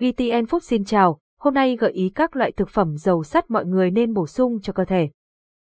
VTN Food xin chào, hôm nay gợi ý các loại thực phẩm giàu sắt mọi người nên bổ sung cho cơ thể.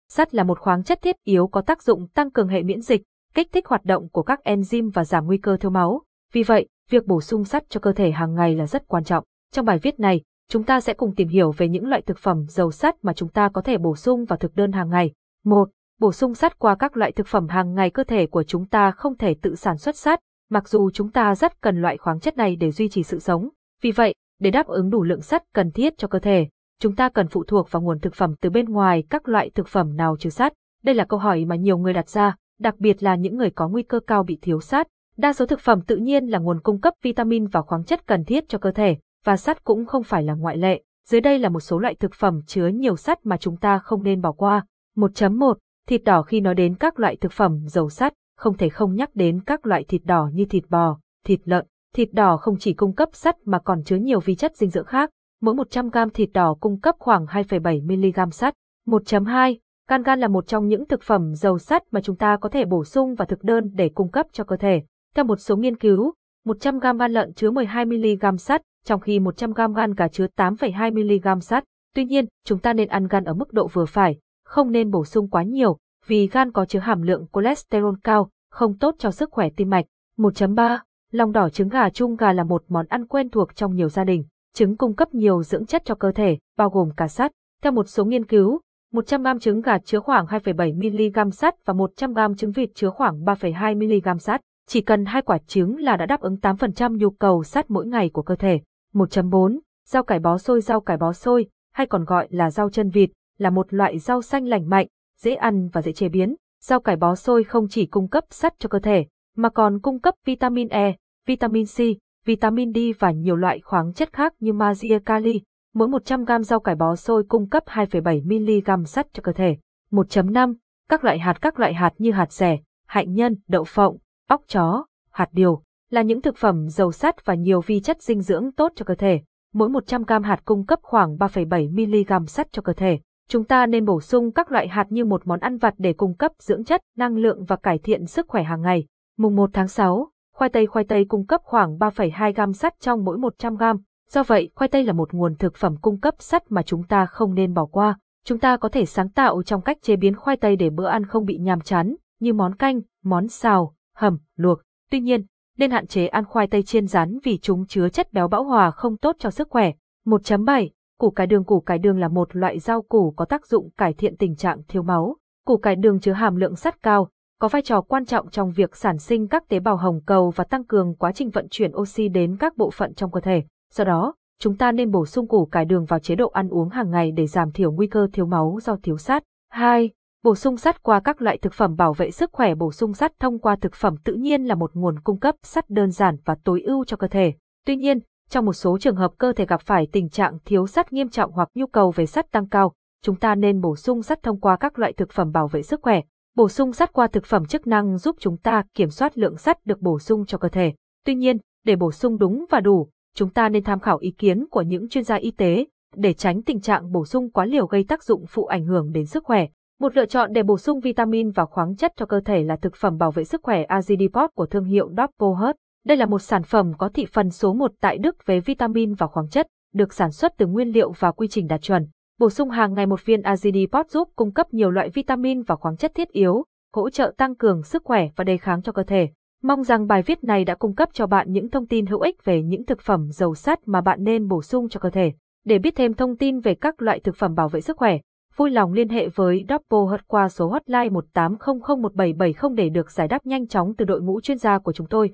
Sắt là một khoáng chất thiết yếu có tác dụng tăng cường hệ miễn dịch, kích thích hoạt động của các enzyme và giảm nguy cơ thiếu máu. Vì vậy, việc bổ sung sắt cho cơ thể hàng ngày là rất quan trọng. Trong bài viết này, chúng ta sẽ cùng tìm hiểu về những loại thực phẩm giàu sắt mà chúng ta có thể bổ sung vào thực đơn hàng ngày. 1. Bổ sung sắt qua các loại thực phẩm hàng ngày cơ thể của chúng ta không thể tự sản xuất sắt, mặc dù chúng ta rất cần loại khoáng chất này để duy trì sự sống. Vì vậy, để đáp ứng đủ lượng sắt cần thiết cho cơ thể, chúng ta cần phụ thuộc vào nguồn thực phẩm từ bên ngoài các loại thực phẩm nào chứa sắt. Đây là câu hỏi mà nhiều người đặt ra, đặc biệt là những người có nguy cơ cao bị thiếu sắt. Đa số thực phẩm tự nhiên là nguồn cung cấp vitamin và khoáng chất cần thiết cho cơ thể, và sắt cũng không phải là ngoại lệ. Dưới đây là một số loại thực phẩm chứa nhiều sắt mà chúng ta không nên bỏ qua. 1.1. Thịt đỏ khi nói đến các loại thực phẩm giàu sắt, không thể không nhắc đến các loại thịt đỏ như thịt bò, thịt lợn. Thịt đỏ không chỉ cung cấp sắt mà còn chứa nhiều vi chất dinh dưỡng khác. Mỗi 100 g thịt đỏ cung cấp khoảng 2,7 mg sắt. 1.2. Gan gan là một trong những thực phẩm giàu sắt mà chúng ta có thể bổ sung vào thực đơn để cung cấp cho cơ thể. Theo một số nghiên cứu, 100 g gan lợn chứa 12 mg sắt, trong khi 100 g gan gà chứa 8,2 mg sắt. Tuy nhiên, chúng ta nên ăn gan ở mức độ vừa phải, không nên bổ sung quá nhiều, vì gan có chứa hàm lượng cholesterol cao, không tốt cho sức khỏe tim mạch. 1.3. Lòng đỏ trứng gà chung gà là một món ăn quen thuộc trong nhiều gia đình. Trứng cung cấp nhiều dưỡng chất cho cơ thể, bao gồm cả sắt. Theo một số nghiên cứu, 100 g trứng gà chứa khoảng 2,7 mg sắt và 100 g trứng vịt chứa khoảng 3,2 mg sắt. Chỉ cần hai quả trứng là đã đáp ứng 8% nhu cầu sắt mỗi ngày của cơ thể. 1.4. Rau cải bó xôi Rau cải bó xôi, hay còn gọi là rau chân vịt, là một loại rau xanh lành mạnh, dễ ăn và dễ chế biến. Rau cải bó xôi không chỉ cung cấp sắt cho cơ thể, mà còn cung cấp vitamin E, vitamin C, vitamin D và nhiều loại khoáng chất khác như magie kali. Mỗi 100 g rau cải bó xôi cung cấp 2,7 mg sắt cho cơ thể. 1.5. Các loại hạt Các loại hạt như hạt rẻ, hạnh nhân, đậu phộng, óc chó, hạt điều, là những thực phẩm giàu sắt và nhiều vi chất dinh dưỡng tốt cho cơ thể. Mỗi 100 g hạt cung cấp khoảng 3,7 mg sắt cho cơ thể. Chúng ta nên bổ sung các loại hạt như một món ăn vặt để cung cấp dưỡng chất, năng lượng và cải thiện sức khỏe hàng ngày. Mùng 1 tháng 6, khoai tây khoai tây cung cấp khoảng 3,2 gam sắt trong mỗi 100 gam. Do vậy, khoai tây là một nguồn thực phẩm cung cấp sắt mà chúng ta không nên bỏ qua. Chúng ta có thể sáng tạo trong cách chế biến khoai tây để bữa ăn không bị nhàm chán, như món canh, món xào, hầm, luộc. Tuy nhiên, nên hạn chế ăn khoai tây chiên rán vì chúng chứa chất béo bão hòa không tốt cho sức khỏe. 1.7. Củ cải đường Củ cải đường là một loại rau củ có tác dụng cải thiện tình trạng thiếu máu. Củ cải đường chứa hàm lượng sắt cao, có vai trò quan trọng trong việc sản sinh các tế bào hồng cầu và tăng cường quá trình vận chuyển oxy đến các bộ phận trong cơ thể. Do đó, chúng ta nên bổ sung củ cải đường vào chế độ ăn uống hàng ngày để giảm thiểu nguy cơ thiếu máu do thiếu sắt. 2. Bổ sung sắt qua các loại thực phẩm bảo vệ sức khỏe Bổ sung sắt thông qua thực phẩm tự nhiên là một nguồn cung cấp sắt đơn giản và tối ưu cho cơ thể. Tuy nhiên, trong một số trường hợp cơ thể gặp phải tình trạng thiếu sắt nghiêm trọng hoặc nhu cầu về sắt tăng cao, chúng ta nên bổ sung sắt thông qua các loại thực phẩm bảo vệ sức khỏe. Bổ sung sắt qua thực phẩm chức năng giúp chúng ta kiểm soát lượng sắt được bổ sung cho cơ thể. Tuy nhiên, để bổ sung đúng và đủ, chúng ta nên tham khảo ý kiến của những chuyên gia y tế để tránh tình trạng bổ sung quá liều gây tác dụng phụ ảnh hưởng đến sức khỏe. Một lựa chọn để bổ sung vitamin và khoáng chất cho cơ thể là thực phẩm bảo vệ sức khỏe Azidipop của thương hiệu Doppelhurt. Đây là một sản phẩm có thị phần số 1 tại Đức về vitamin và khoáng chất, được sản xuất từ nguyên liệu và quy trình đạt chuẩn. Bổ sung hàng ngày một viên Azidipot giúp cung cấp nhiều loại vitamin và khoáng chất thiết yếu, hỗ trợ tăng cường sức khỏe và đề kháng cho cơ thể. Mong rằng bài viết này đã cung cấp cho bạn những thông tin hữu ích về những thực phẩm giàu sắt mà bạn nên bổ sung cho cơ thể. Để biết thêm thông tin về các loại thực phẩm bảo vệ sức khỏe, vui lòng liên hệ với Double Hut qua số hotline 18001770 để được giải đáp nhanh chóng từ đội ngũ chuyên gia của chúng tôi.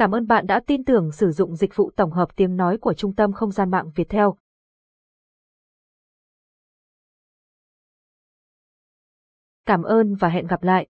Cảm ơn bạn đã tin tưởng sử dụng dịch vụ tổng hợp tiếng nói của Trung tâm Không gian mạng Việt Theo. Cảm ơn và hẹn gặp lại.